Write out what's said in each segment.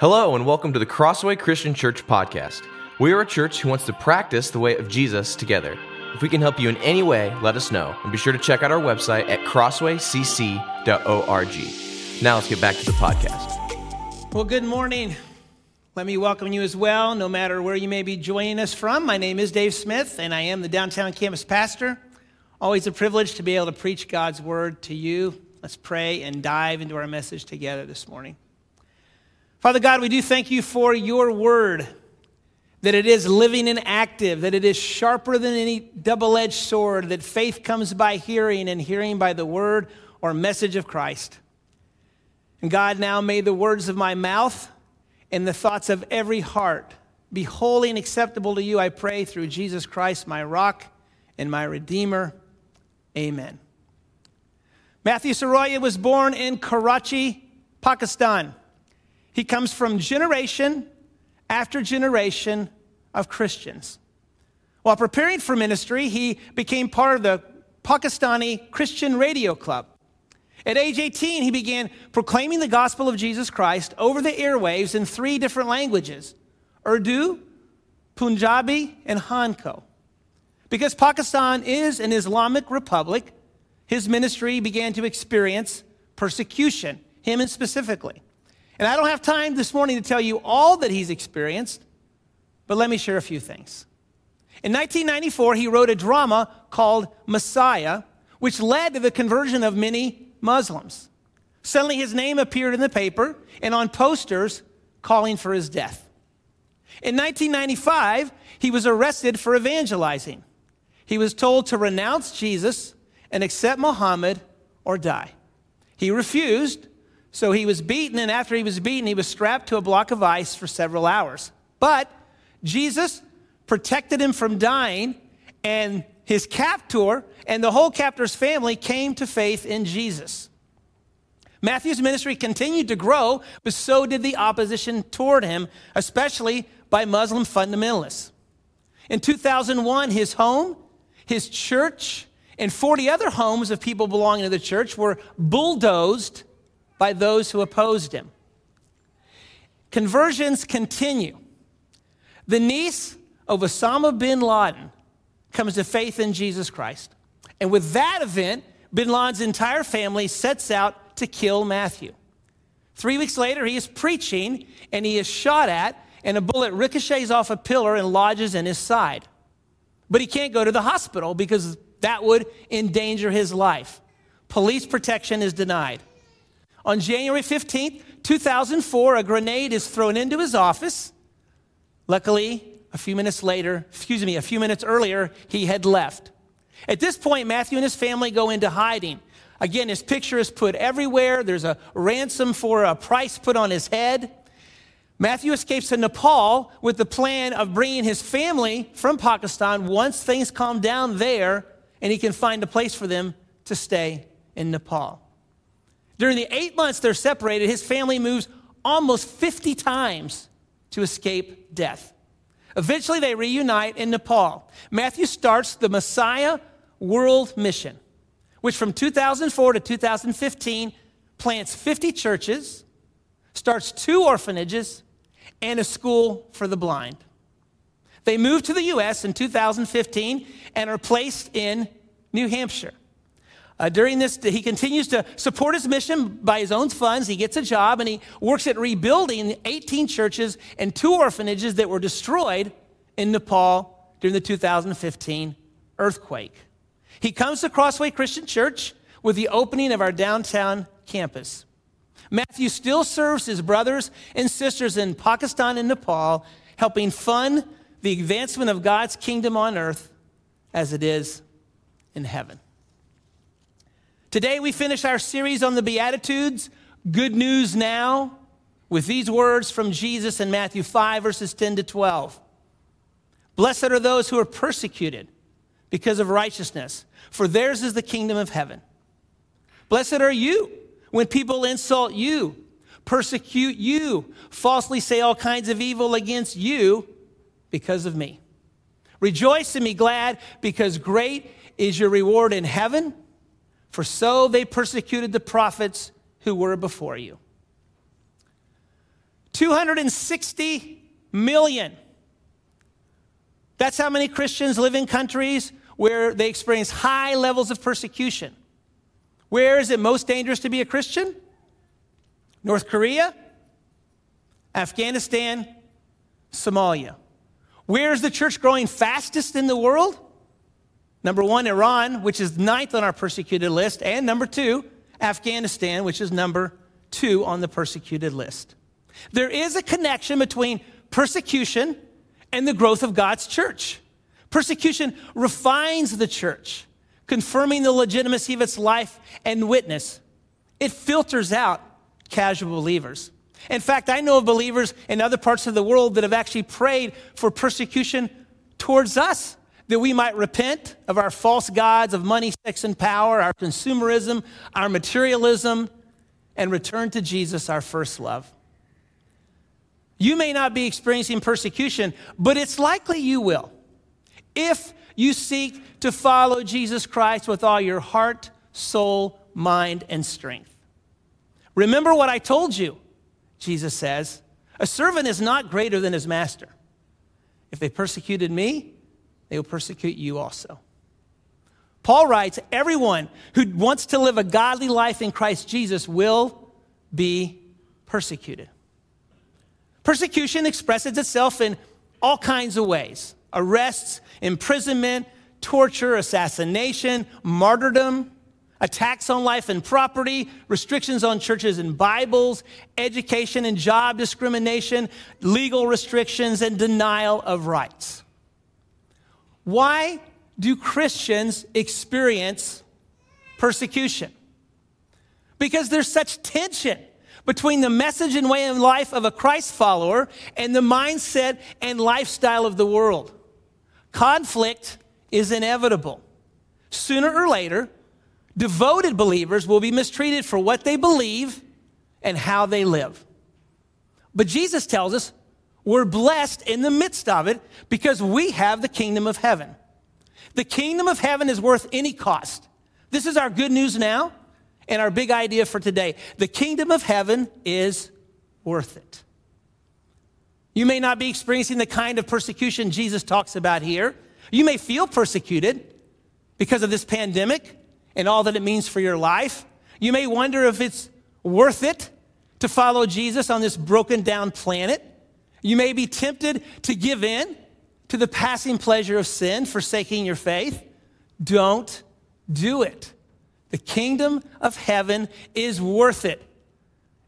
Hello, and welcome to the Crossway Christian Church podcast. We are a church who wants to practice the way of Jesus together. If we can help you in any way, let us know, and be sure to check out our website at crosswaycc.org. Now let's get back to the podcast. Well, good morning. Let me welcome you as well, no matter where you may be joining us from. My name is Dave Smith, and I am the downtown campus pastor. Always a privilege to be able to preach God's word to you. Let's pray and dive into our message together this morning. Father God, we do thank you for your word, that it is living and active, that it is sharper than any double edged sword, that faith comes by hearing and hearing by the word or message of Christ. And God, now may the words of my mouth and the thoughts of every heart be holy and acceptable to you, I pray, through Jesus Christ, my rock and my redeemer. Amen. Matthew Saroya was born in Karachi, Pakistan. He comes from generation after generation of Christians. While preparing for ministry, he became part of the Pakistani Christian Radio Club. At age 18, he began proclaiming the gospel of Jesus Christ over the airwaves in three different languages Urdu, Punjabi, and Hindko. Because Pakistan is an Islamic republic, his ministry began to experience persecution, him and specifically. And I don't have time this morning to tell you all that he's experienced, but let me share a few things. In 1994, he wrote a drama called Messiah, which led to the conversion of many Muslims. Suddenly, his name appeared in the paper and on posters calling for his death. In 1995, he was arrested for evangelizing. He was told to renounce Jesus and accept Muhammad or die. He refused, so he was beaten, and after he was beaten, he was strapped to a block of ice for several hours. But Jesus protected him from dying, and his captor and the whole captor's family came to faith in Jesus. Matthew's ministry continued to grow, but so did the opposition toward him, especially by Muslim fundamentalists. In 2001, his home, his church, and 40 other homes of people belonging to the church were bulldozed by those who opposed him. Conversions continue. The niece of Osama bin Laden comes to faith in Jesus Christ. And with that event, bin Laden's entire family sets out to kill Matthew. Three weeks later, he is preaching and he is shot at, and a bullet ricochets off a pillar and lodges in his side. But he can't go to the hospital because that would endanger his life. Police protection is denied. On January 15th, 2004, a grenade is thrown into his office. Luckily, a few minutes later, excuse me, a few minutes earlier, he had left. At this point, Matthew and his family go into hiding. Again, his picture is put everywhere. There's a ransom for a price put on his head. Matthew escapes to Nepal with the plan of bringing his family from Pakistan once things calm down there and he can find a place for them to stay in Nepal. During the eight months they're separated, his family moves almost 50 times to escape death. Eventually, they reunite in Nepal. Matthew starts the Messiah World Mission, which from 2004 to 2015 plants 50 churches, starts two orphanages, and a school for the blind. They moved to the U.S. in 2015 and are placed in New Hampshire. Uh, during this, he continues to support his mission by his own funds. He gets a job and he works at rebuilding 18 churches and two orphanages that were destroyed in Nepal during the 2015 earthquake. He comes to Crossway Christian Church with the opening of our downtown campus. Matthew still serves his brothers and sisters in Pakistan and Nepal, helping fund the advancement of God's kingdom on earth as it is in heaven. Today, we finish our series on the Beatitudes, Good News Now, with these words from Jesus in Matthew 5, verses 10 to 12. Blessed are those who are persecuted because of righteousness, for theirs is the kingdom of heaven. Blessed are you when people insult you, persecute you, falsely say all kinds of evil against you because of me. Rejoice and be glad, because great is your reward in heaven for so they persecuted the prophets who were before you. 260 million. That's how many Christians live in countries where they experience high levels of persecution. Where is it most dangerous to be a Christian? North Korea, Afghanistan, Somalia. Where is the church growing fastest in the world? Number one, Iran, which is ninth on our persecuted list. And number two, Afghanistan, which is number two on the persecuted list. There is a connection between persecution and the growth of God's church. Persecution refines the church, confirming the legitimacy of its life and witness. It filters out casual believers. In fact, I know of believers in other parts of the world that have actually prayed for persecution towards us, that we might repent of our false gods of money, sex, and power, our consumerism, our materialism, and return to Jesus, our first love. You may not be experiencing persecution, but it's likely you will if you seek to follow Jesus Christ with all your heart, soul, mind, and strength. Remember what I told you, Jesus says. A servant is not greater than his master. If they persecuted me, they will persecute you also. Paul writes everyone who wants to live a godly life in Christ Jesus will be persecuted. Persecution expresses itself in all kinds of ways arrests, imprisonment, torture, assassination, martyrdom, attacks on life and property, restrictions on churches and Bibles, education and job discrimination, legal restrictions, and denial of rights. Why do Christians experience persecution? Because there's such tension between the message and way of life of a Christ follower and the mindset and lifestyle of the world. Conflict is inevitable. Sooner or later, devoted believers will be mistreated for what they believe and how they live. But Jesus tells us we're blessed in the midst of it because we have the kingdom of heaven. The kingdom of heaven is worth any cost. This is our good news now and our big idea for today. The kingdom of heaven is worth it. You may not be experiencing the kind of persecution Jesus talks about here. You may feel persecuted because of this pandemic and all that it means for your life. You may wonder if it's worth it to follow Jesus on this broken down planet. You may be tempted to give in to the passing pleasure of sin, forsaking your faith. Don't do it. The kingdom of heaven is worth it.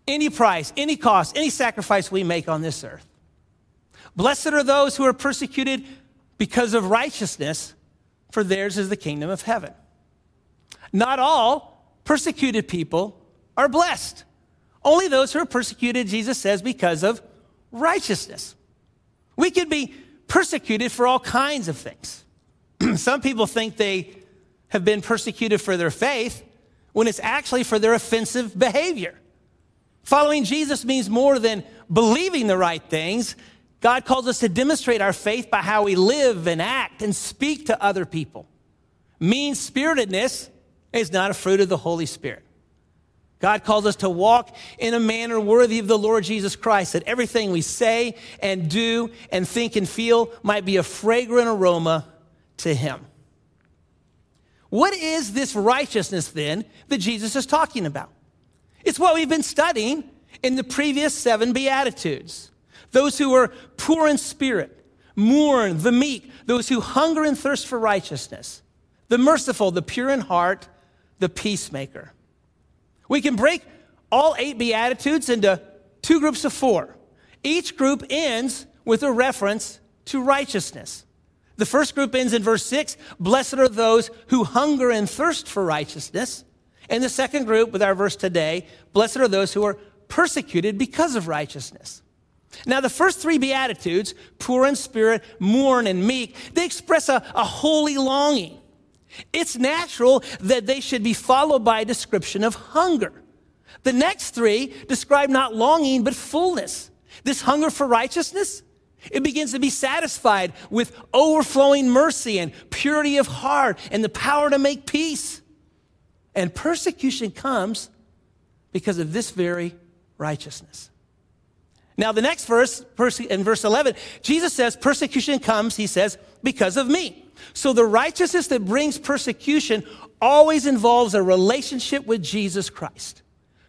Any price, any cost, any sacrifice we make on this earth. Blessed are those who are persecuted because of righteousness, for theirs is the kingdom of heaven. Not all persecuted people are blessed. Only those who are persecuted, Jesus says, because of righteousness. We could be persecuted for all kinds of things. Some people think they have been persecuted for their faith when it's actually for their offensive behavior. Following Jesus means more than believing the right things. God calls us to demonstrate our faith by how we live and act and speak to other people. Mean spiritedness is not a fruit of the Holy Spirit. God calls us to walk in a manner worthy of the Lord Jesus Christ, that everything we say and do and think and feel might be a fragrant aroma to Him. What is this righteousness then that Jesus is talking about? It's what we've been studying in the previous seven Beatitudes. Those who are poor in spirit, mourn, the meek, those who hunger and thirst for righteousness, the merciful, the pure in heart, the peacemaker. We can break all eight Beatitudes into two groups of four. Each group ends with a reference to righteousness. The first group ends in verse 6 Blessed are those who hunger and thirst for righteousness. And the second group, with our verse today, Blessed are those who are persecuted because of righteousness. Now, the first three Beatitudes, poor in spirit, mourn, and meek, they express a, a holy longing. It's natural that they should be followed by a description of hunger. The next three describe not longing, but fullness. This hunger for righteousness, it begins to be satisfied with overflowing mercy and purity of heart and the power to make peace. And persecution comes because of this very righteousness. Now, the next verse, in verse 11, Jesus says, Persecution comes, he says, because of me. So the righteousness that brings persecution always involves a relationship with Jesus Christ.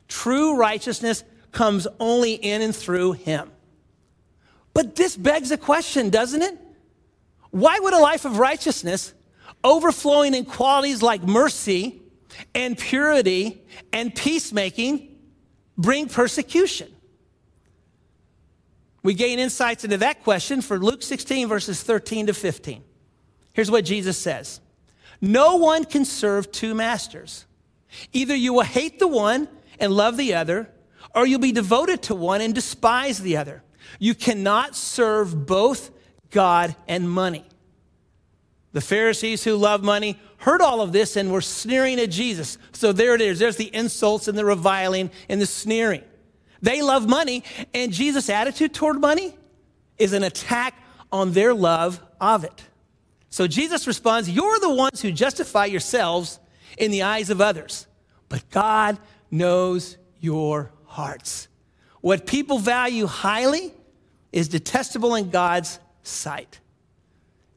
True righteousness comes only in and through him. But this begs a question, doesn't it? Why would a life of righteousness, overflowing in qualities like mercy and purity and peacemaking, bring persecution? We gain insights into that question for Luke 16, verses 13 to 15. Here's what Jesus says No one can serve two masters. Either you will hate the one and love the other, or you'll be devoted to one and despise the other. You cannot serve both God and money. The Pharisees who love money heard all of this and were sneering at Jesus. So there it is. There's the insults and the reviling and the sneering. They love money, and Jesus' attitude toward money is an attack on their love of it. So Jesus responds, You're the ones who justify yourselves in the eyes of others, but God knows your hearts. What people value highly is detestable in God's sight.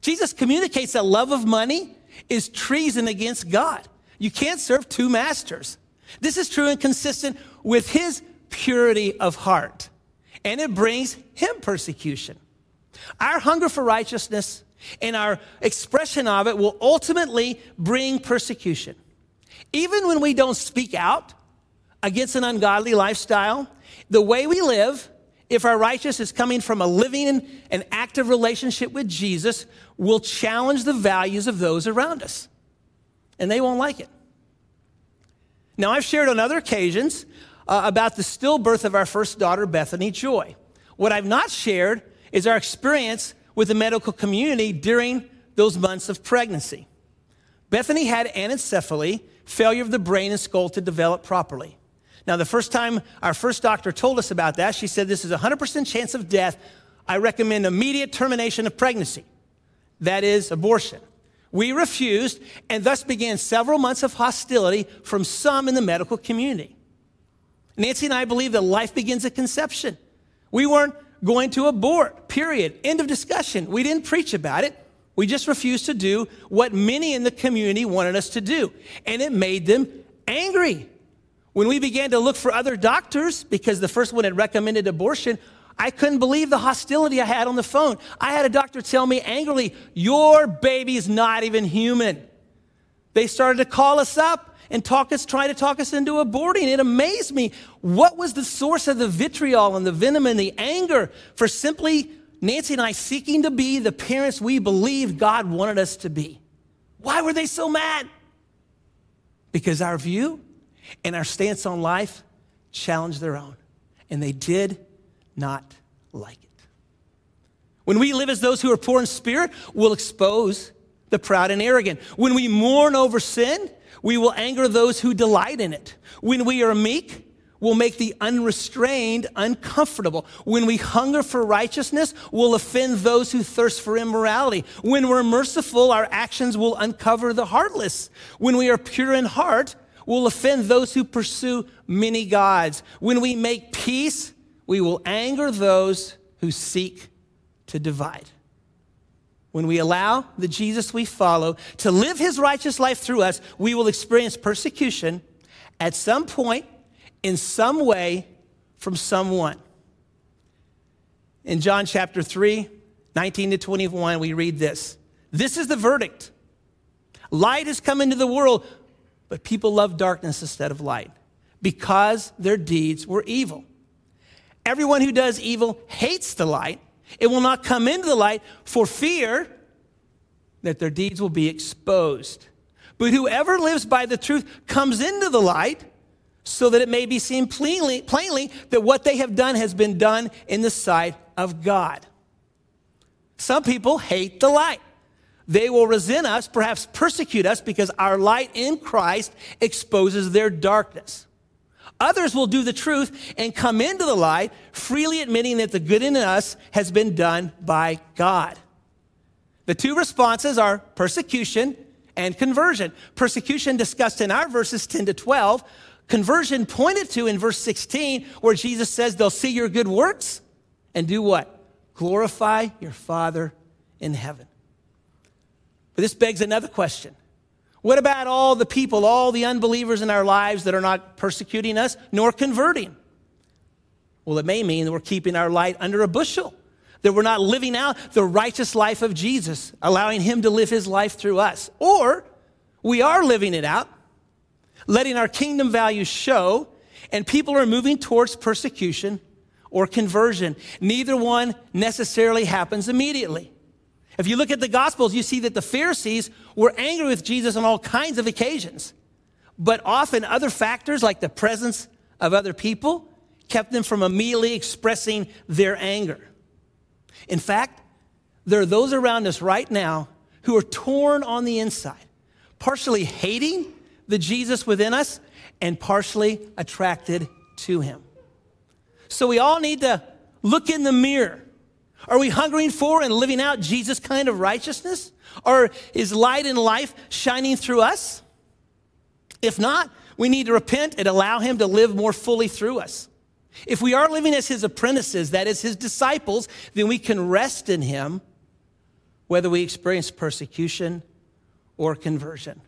Jesus communicates that love of money is treason against God. You can't serve two masters. This is true and consistent with his purity of heart, and it brings him persecution. Our hunger for righteousness and our expression of it will ultimately bring persecution. Even when we don't speak out against an ungodly lifestyle, the way we live, if our righteousness is coming from a living and active relationship with Jesus, will challenge the values of those around us. And they won't like it. Now, I've shared on other occasions uh, about the stillbirth of our first daughter, Bethany Joy. What I've not shared is our experience with the medical community during those months of pregnancy. Bethany had anencephaly, failure of the brain and skull to develop properly. Now, the first time our first doctor told us about that, she said, This is a 100% chance of death. I recommend immediate termination of pregnancy. That is abortion. We refused and thus began several months of hostility from some in the medical community. Nancy and I believe that life begins at conception. We weren't going to abort, period. End of discussion. We didn't preach about it. We just refused to do what many in the community wanted us to do. And it made them angry. When we began to look for other doctors, because the first one had recommended abortion, I couldn't believe the hostility I had on the phone. I had a doctor tell me angrily, Your baby's not even human. They started to call us up and talk us, try to talk us into aborting. It amazed me. What was the source of the vitriol and the venom and the anger for simply Nancy and I seeking to be the parents we believed God wanted us to be? Why were they so mad? Because our view and our stance on life challenged their own, and they did not like it. When we live as those who are poor in spirit, we'll expose the proud and arrogant. When we mourn over sin, we will anger those who delight in it. When we are meek, we'll make the unrestrained uncomfortable. When we hunger for righteousness, we'll offend those who thirst for immorality. When we're merciful, our actions will uncover the heartless. When we are pure in heart, we'll offend those who pursue many gods. When we make peace, we will anger those who seek to divide. When we allow the Jesus we follow to live his righteous life through us, we will experience persecution at some point, in some way, from someone. In John chapter 3, 19 to 21, we read this This is the verdict Light has come into the world, but people love darkness instead of light because their deeds were evil. Everyone who does evil hates the light it will not come into the light for fear that their deeds will be exposed. But whoever lives by the truth comes into the light so that it may be seen plainly, plainly that what they have done has been done in the sight of God. Some people hate the light. They will resent us, perhaps persecute us, because our light in Christ exposes their darkness. Others will do the truth and come into the light, freely admitting that the good in us has been done by God. The two responses are persecution and conversion. Persecution discussed in our verses 10 to 12. Conversion pointed to in verse 16, where Jesus says they'll see your good works and do what? Glorify your Father in heaven. But this begs another question. What about all the people, all the unbelievers in our lives that are not persecuting us nor converting? Well, it may mean that we're keeping our light under a bushel, that we're not living out the righteous life of Jesus, allowing Him to live His life through us. Or we are living it out, letting our kingdom values show, and people are moving towards persecution or conversion. Neither one necessarily happens immediately. If you look at the Gospels, you see that the Pharisees were angry with Jesus on all kinds of occasions. But often other factors, like the presence of other people, kept them from immediately expressing their anger. In fact, there are those around us right now who are torn on the inside, partially hating the Jesus within us and partially attracted to him. So we all need to look in the mirror. Are we hungering for and living out Jesus' kind of righteousness? Or is light and life shining through us? If not, we need to repent and allow Him to live more fully through us. If we are living as His apprentices, that is, His disciples, then we can rest in Him whether we experience persecution or conversion.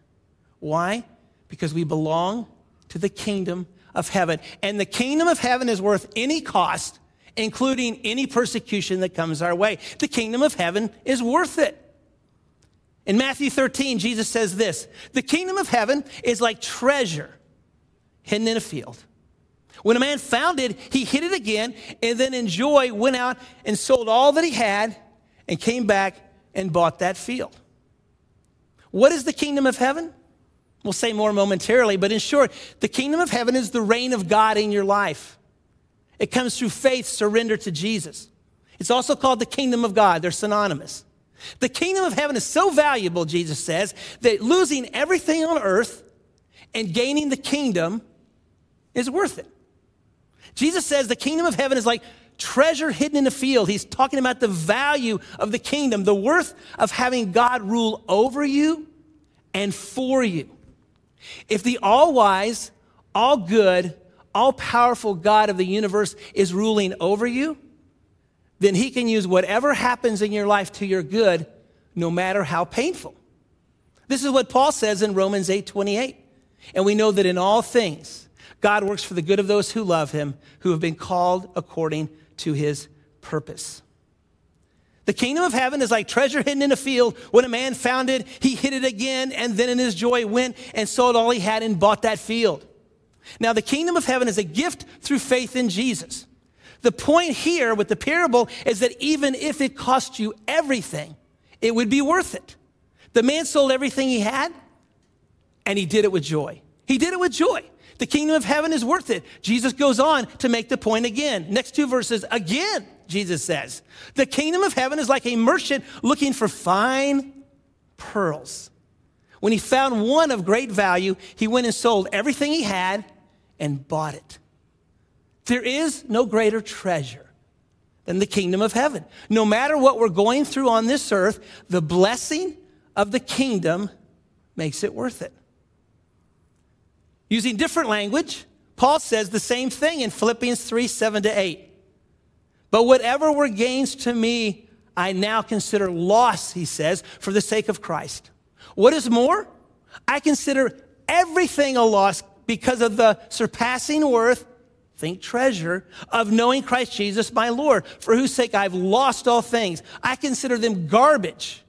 Why? Because we belong to the kingdom of heaven. And the kingdom of heaven is worth any cost, including any persecution that comes our way. The kingdom of heaven is worth it. In Matthew 13, Jesus says this The kingdom of heaven is like treasure hidden in a field. When a man found it, he hid it again, and then in joy went out and sold all that he had and came back and bought that field. What is the kingdom of heaven? We'll say more momentarily, but in short, the kingdom of heaven is the reign of God in your life. It comes through faith, surrender to Jesus. It's also called the kingdom of God, they're synonymous. The kingdom of heaven is so valuable, Jesus says, that losing everything on earth and gaining the kingdom is worth it. Jesus says the kingdom of heaven is like treasure hidden in a field. He's talking about the value of the kingdom, the worth of having God rule over you and for you. If the all wise, all good, all powerful God of the universe is ruling over you, then he can use whatever happens in your life to your good, no matter how painful. This is what Paul says in Romans 8 28. And we know that in all things, God works for the good of those who love him, who have been called according to his purpose. The kingdom of heaven is like treasure hidden in a field. When a man found it, he hid it again, and then in his joy went and sold all he had and bought that field. Now, the kingdom of heaven is a gift through faith in Jesus. The point here with the parable is that even if it cost you everything, it would be worth it. The man sold everything he had, and he did it with joy. He did it with joy. The kingdom of heaven is worth it. Jesus goes on to make the point again. Next two verses, again, Jesus says, The kingdom of heaven is like a merchant looking for fine pearls. When he found one of great value, he went and sold everything he had and bought it. There is no greater treasure than the kingdom of heaven. No matter what we're going through on this earth, the blessing of the kingdom makes it worth it. Using different language, Paul says the same thing in Philippians 3 7 to 8. But whatever were gains to me, I now consider loss, he says, for the sake of Christ. What is more? I consider everything a loss because of the surpassing worth, think treasure, of knowing Christ Jesus my Lord, for whose sake I've lost all things. I consider them garbage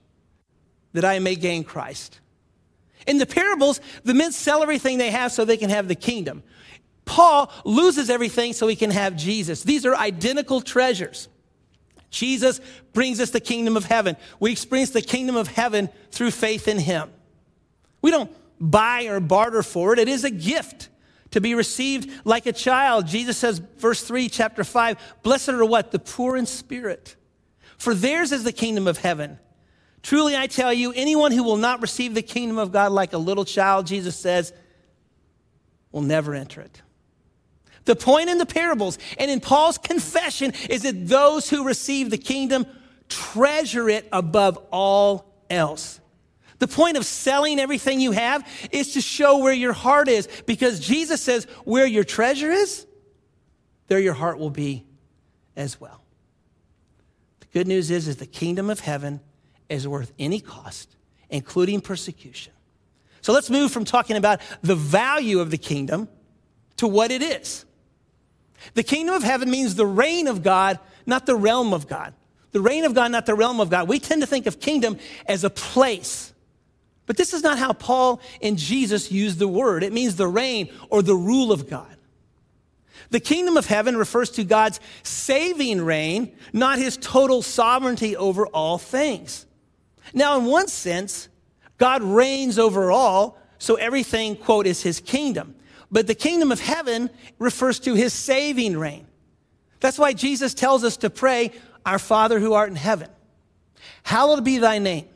that I may gain Christ. In the parables, the men sell everything they have so they can have the kingdom. Paul loses everything so he can have Jesus. These are identical treasures. Jesus brings us the kingdom of heaven. We experience the kingdom of heaven through faith in him. We don't buy or barter for it, it is a gift to be received like a child. Jesus says, verse 3, chapter 5, blessed are what? The poor in spirit. For theirs is the kingdom of heaven. Truly, I tell you, anyone who will not receive the kingdom of God like a little child, Jesus says, will never enter it. The point in the parables and in Paul's confession is that those who receive the kingdom treasure it above all else. The point of selling everything you have is to show where your heart is because Jesus says, where your treasure is, there your heart will be as well. The good news is, is the kingdom of heaven is worth any cost, including persecution. So let's move from talking about the value of the kingdom to what it is. The kingdom of heaven means the reign of God, not the realm of God. The reign of God, not the realm of God. We tend to think of kingdom as a place. But this is not how Paul and Jesus use the word. It means the reign or the rule of God. The kingdom of heaven refers to God's saving reign, not his total sovereignty over all things. Now, in one sense, God reigns over all, so everything, quote, is his kingdom. But the kingdom of heaven refers to his saving reign. That's why Jesus tells us to pray, Our Father who art in heaven. Hallowed be thy name.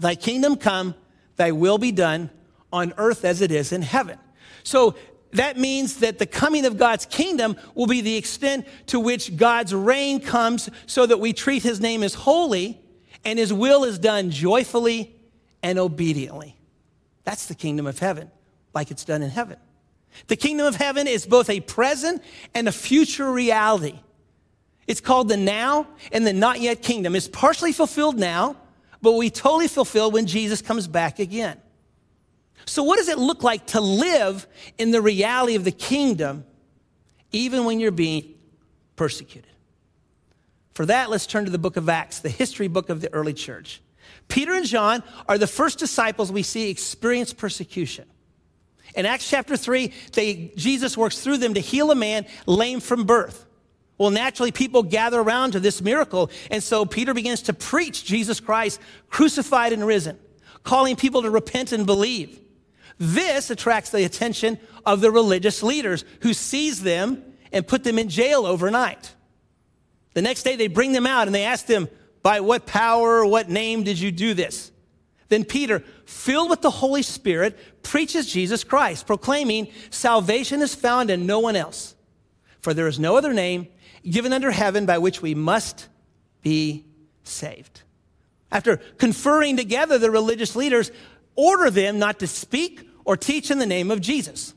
Thy kingdom come, thy will be done on earth as it is in heaven. So that means that the coming of God's kingdom will be the extent to which God's reign comes so that we treat his name as holy and his will is done joyfully and obediently. That's the kingdom of heaven, like it's done in heaven. The kingdom of heaven is both a present and a future reality. It's called the now and the not yet kingdom. It's partially fulfilled now, but we totally fulfill when Jesus comes back again. So, what does it look like to live in the reality of the kingdom, even when you're being persecuted? For that, let's turn to the book of Acts, the history book of the early church. Peter and John are the first disciples we see experience persecution. In Acts chapter 3, they, Jesus works through them to heal a man lame from birth. Well, naturally, people gather around to this miracle. And so Peter begins to preach Jesus Christ crucified and risen, calling people to repent and believe. This attracts the attention of the religious leaders who seize them and put them in jail overnight. The next day, they bring them out and they ask them, By what power what name did you do this? Then Peter, filled with the Holy Spirit, preaches Jesus Christ, proclaiming, Salvation is found in no one else. For there is no other name given under heaven by which we must be saved. After conferring together, the religious leaders order them not to speak or teach in the name of Jesus.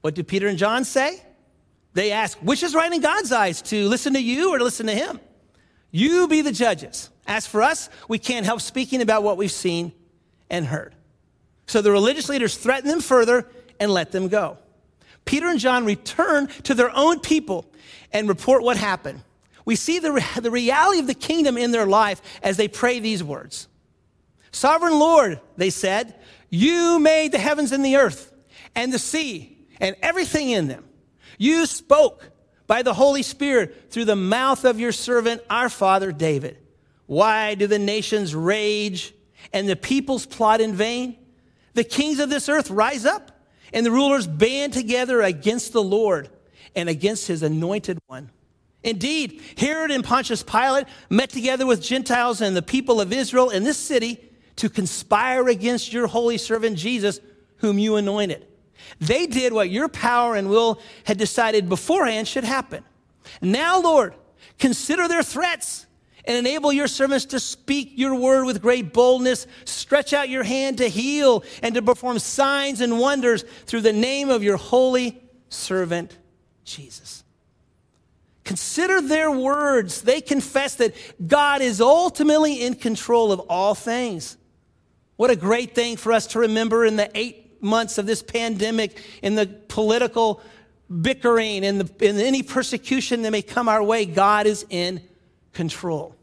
What do Peter and John say? They ask, which is right in God's eyes, to listen to you or to listen to him? You be the judges. As for us, we can't help speaking about what we've seen and heard. So the religious leaders threaten them further and let them go. Peter and John return to their own people and report what happened. We see the, the reality of the kingdom in their life as they pray these words Sovereign Lord, they said, you made the heavens and the earth and the sea and everything in them. You spoke by the Holy Spirit through the mouth of your servant, our father David. Why do the nations rage and the peoples plot in vain? The kings of this earth rise up and the rulers band together against the Lord and against his anointed one. Indeed, Herod and Pontius Pilate met together with Gentiles and the people of Israel in this city to conspire against your holy servant Jesus, whom you anointed. They did what your power and will had decided beforehand should happen. Now, Lord, consider their threats and enable your servants to speak your word with great boldness. Stretch out your hand to heal and to perform signs and wonders through the name of your holy servant, Jesus. Consider their words. They confess that God is ultimately in control of all things. What a great thing for us to remember in the eight months of this pandemic, in the political bickering, in, any persecution that may come our way, God is in control.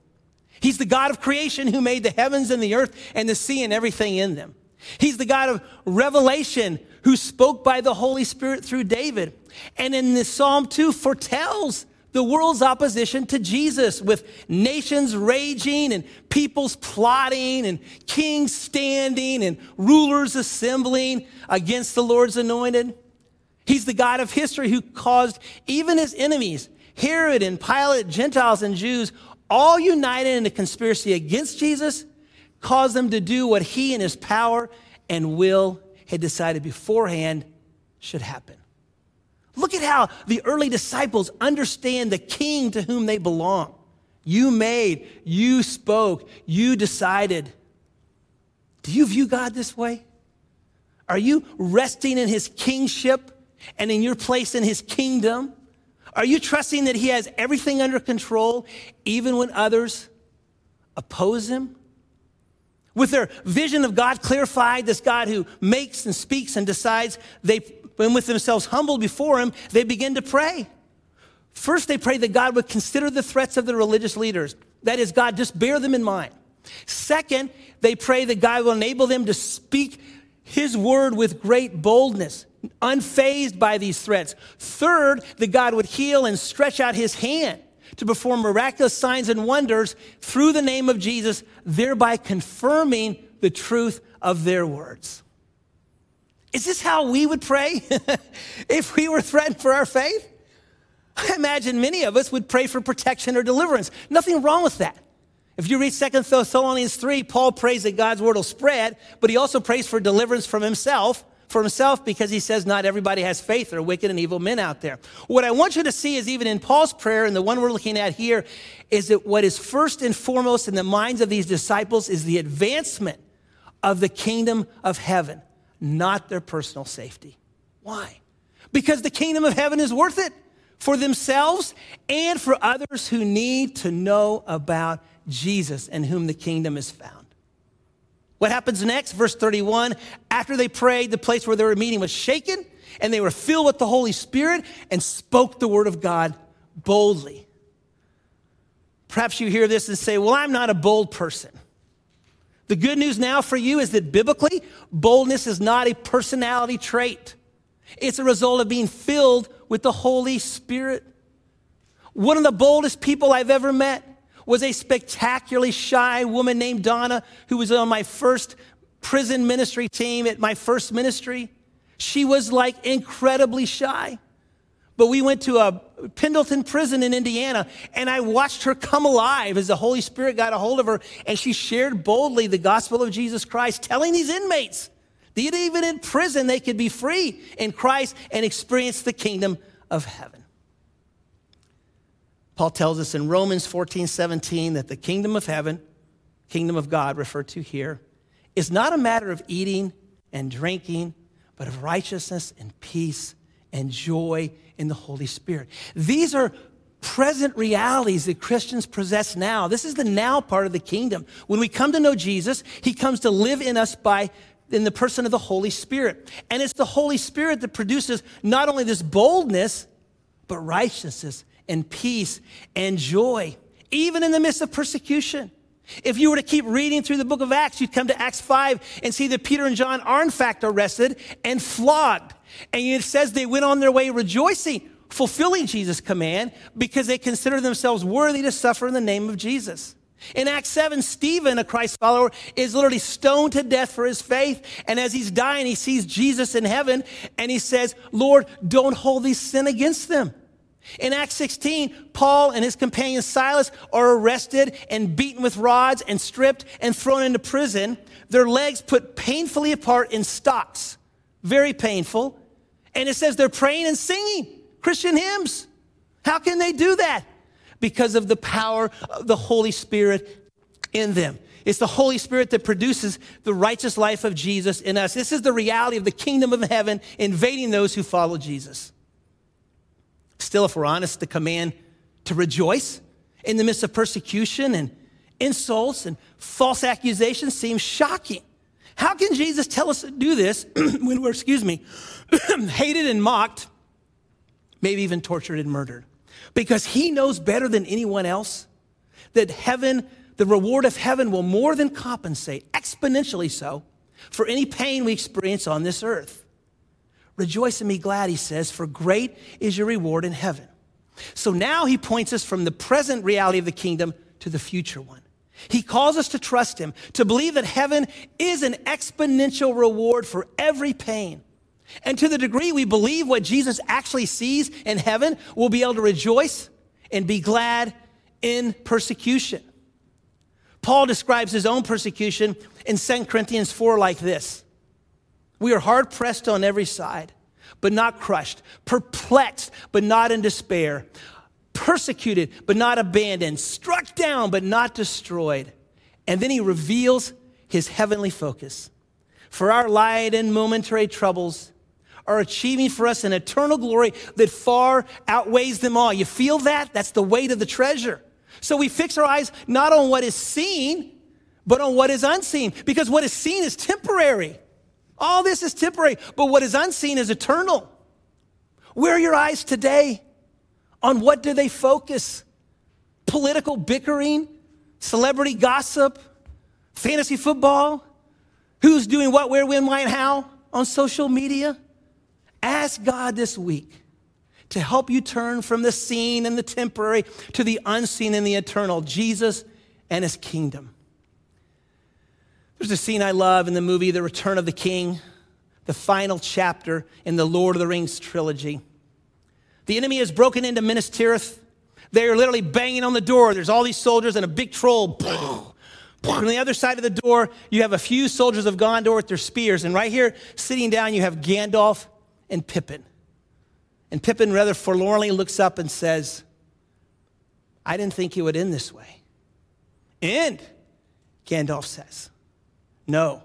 He's the God of creation who made the heavens and the earth and the sea and everything in them. He's the God of revelation who spoke by the Holy Spirit through David. And in this Psalm 2 foretells the world's opposition to Jesus with nations raging and peoples plotting and kings standing and rulers assembling against the Lord's anointed. He's the God of history who caused even his enemies, Herod and Pilate, Gentiles and Jews, all united in a conspiracy against Jesus, caused them to do what he and his power and will had decided beforehand should happen. Look at how the early disciples understand the king to whom they belong. You made, you spoke, you decided. Do you view God this way? Are you resting in his kingship and in your place in his kingdom? Are you trusting that He has everything under control, even when others oppose Him? With their vision of God clarified, this God who makes and speaks and decides, they, when with themselves humbled before Him, they begin to pray. First, they pray that God would consider the threats of the religious leaders. That is, God, just bear them in mind. Second, they pray that God will enable them to speak His word with great boldness unfazed by these threats. Third, that God would heal and stretch out his hand to perform miraculous signs and wonders through the name of Jesus, thereby confirming the truth of their words. Is this how we would pray if we were threatened for our faith? I imagine many of us would pray for protection or deliverance. Nothing wrong with that. If you read 2 Thessalonians 3, Paul prays that God's word will spread, but he also prays for deliverance from himself for himself because he says not everybody has faith. There are wicked and evil men out there. What I want you to see is even in Paul's prayer and the one we're looking at here is that what is first and foremost in the minds of these disciples is the advancement of the kingdom of heaven, not their personal safety. Why? Because the kingdom of heaven is worth it for themselves and for others who need to know about Jesus and whom the kingdom is found. What happens next? Verse 31 After they prayed, the place where they were meeting was shaken, and they were filled with the Holy Spirit and spoke the word of God boldly. Perhaps you hear this and say, Well, I'm not a bold person. The good news now for you is that biblically, boldness is not a personality trait, it's a result of being filled with the Holy Spirit. One of the boldest people I've ever met was a spectacularly shy woman named Donna who was on my first prison ministry team at my first ministry. She was like incredibly shy. But we went to a Pendleton prison in Indiana, and I watched her come alive as the Holy Spirit got a hold of her, and she shared boldly the gospel of Jesus Christ, telling these inmates that even in prison they could be free in Christ and experience the kingdom of heaven. Paul tells us in Romans 14, 17 that the kingdom of heaven, kingdom of God referred to here, is not a matter of eating and drinking, but of righteousness and peace and joy in the Holy Spirit. These are present realities that Christians possess now. This is the now part of the kingdom. When we come to know Jesus, he comes to live in us by in the person of the Holy Spirit. And it's the Holy Spirit that produces not only this boldness, but righteousness and peace and joy, even in the midst of persecution. If you were to keep reading through the book of Acts, you'd come to Acts 5 and see that Peter and John are in fact arrested and flogged. And it says they went on their way rejoicing, fulfilling Jesus' command because they considered themselves worthy to suffer in the name of Jesus. In Acts 7, Stephen, a Christ follower, is literally stoned to death for his faith. And as he's dying, he sees Jesus in heaven and he says, Lord, don't hold this sin against them. In Acts 16, Paul and his companion Silas are arrested and beaten with rods and stripped and thrown into prison, their legs put painfully apart in stocks. Very painful. And it says they're praying and singing Christian hymns. How can they do that? Because of the power of the Holy Spirit in them. It's the Holy Spirit that produces the righteous life of Jesus in us. This is the reality of the kingdom of heaven invading those who follow Jesus. Still, if we're honest, the command to rejoice in the midst of persecution and insults and false accusations seems shocking. How can Jesus tell us to do this when we're, excuse me, hated and mocked, maybe even tortured and murdered? Because he knows better than anyone else that heaven, the reward of heaven will more than compensate, exponentially so, for any pain we experience on this earth. Rejoice and be glad, he says, for great is your reward in heaven. So now he points us from the present reality of the kingdom to the future one. He calls us to trust him, to believe that heaven is an exponential reward for every pain. And to the degree we believe what Jesus actually sees in heaven, we'll be able to rejoice and be glad in persecution. Paul describes his own persecution in 2 Corinthians 4 like this we are hard pressed on every side, but not crushed, perplexed, but not in despair, persecuted, but not abandoned, struck down, but not destroyed. And then he reveals his heavenly focus. For our light and momentary troubles are achieving for us an eternal glory that far outweighs them all. You feel that? That's the weight of the treasure. So we fix our eyes not on what is seen, but on what is unseen, because what is seen is temporary. All this is temporary, but what is unseen is eternal. Where are your eyes today? On what do they focus? Political bickering, celebrity gossip, fantasy football, who's doing what, where, when, why, and how on social media? Ask God this week to help you turn from the seen and the temporary to the unseen and the eternal, Jesus and his kingdom. There's a scene I love in the movie The Return of the King, the final chapter in the Lord of the Rings trilogy. The enemy has broken into Minas Tirith. They are literally banging on the door. There's all these soldiers and a big troll. On the other side of the door, you have a few soldiers of Gondor with their spears. And right here, sitting down, you have Gandalf and Pippin. And Pippin rather forlornly looks up and says, I didn't think it would end this way. End, Gandalf says. No,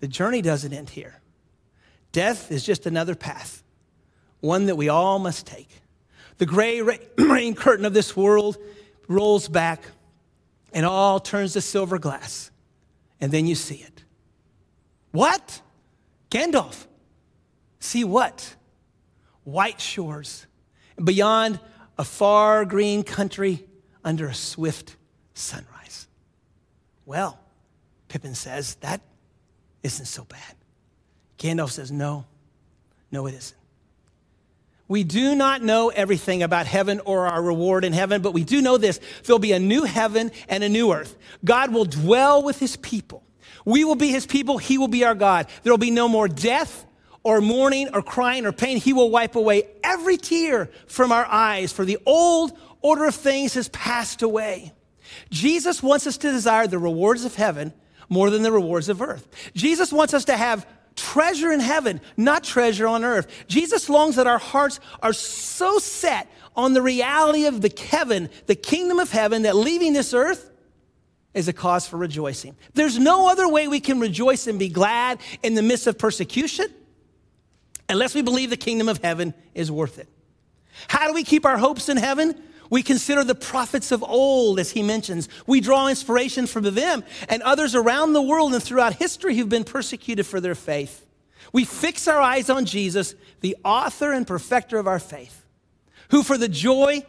the journey doesn't end here. Death is just another path, one that we all must take. The gray rain curtain of this world rolls back and all turns to silver glass. And then you see it. What? Gandalf. See what? White shores. And beyond a far green country under a swift sunrise. Well, Pippin says, that isn't so bad. Gandalf says, no, no, it isn't. We do not know everything about heaven or our reward in heaven, but we do know this there'll be a new heaven and a new earth. God will dwell with his people. We will be his people, he will be our God. There will be no more death or mourning or crying or pain. He will wipe away every tear from our eyes, for the old order of things has passed away. Jesus wants us to desire the rewards of heaven more than the rewards of earth. Jesus wants us to have treasure in heaven, not treasure on earth. Jesus longs that our hearts are so set on the reality of the heaven, the kingdom of heaven, that leaving this earth is a cause for rejoicing. There's no other way we can rejoice and be glad in the midst of persecution unless we believe the kingdom of heaven is worth it. How do we keep our hopes in heaven? We consider the prophets of old, as he mentions. We draw inspiration from them and others around the world and throughout history who've been persecuted for their faith. We fix our eyes on Jesus, the author and perfecter of our faith, who for the joy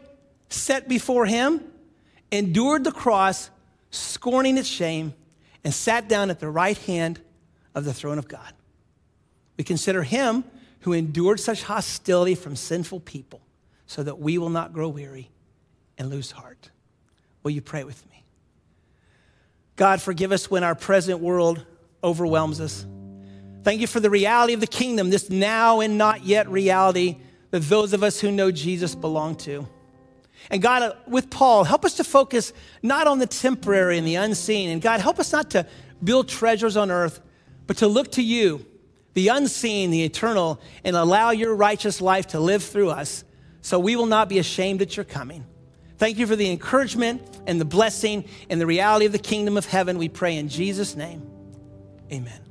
set before him endured the cross, scorning its shame, and sat down at the right hand of the throne of God. We consider him who endured such hostility from sinful people so that we will not grow weary and lose heart. Will you pray with me? God, forgive us when our present world overwhelms us. Thank you for the reality of the kingdom, this now and not yet reality that those of us who know Jesus belong to. And God, uh, with Paul, help us to focus not on the temporary and the unseen. And God, help us not to build treasures on earth, but to look to you, the unseen, the eternal, and allow your righteous life to live through us so we will not be ashamed at your coming. Thank you for the encouragement and the blessing and the reality of the kingdom of heaven. We pray in Jesus' name. Amen.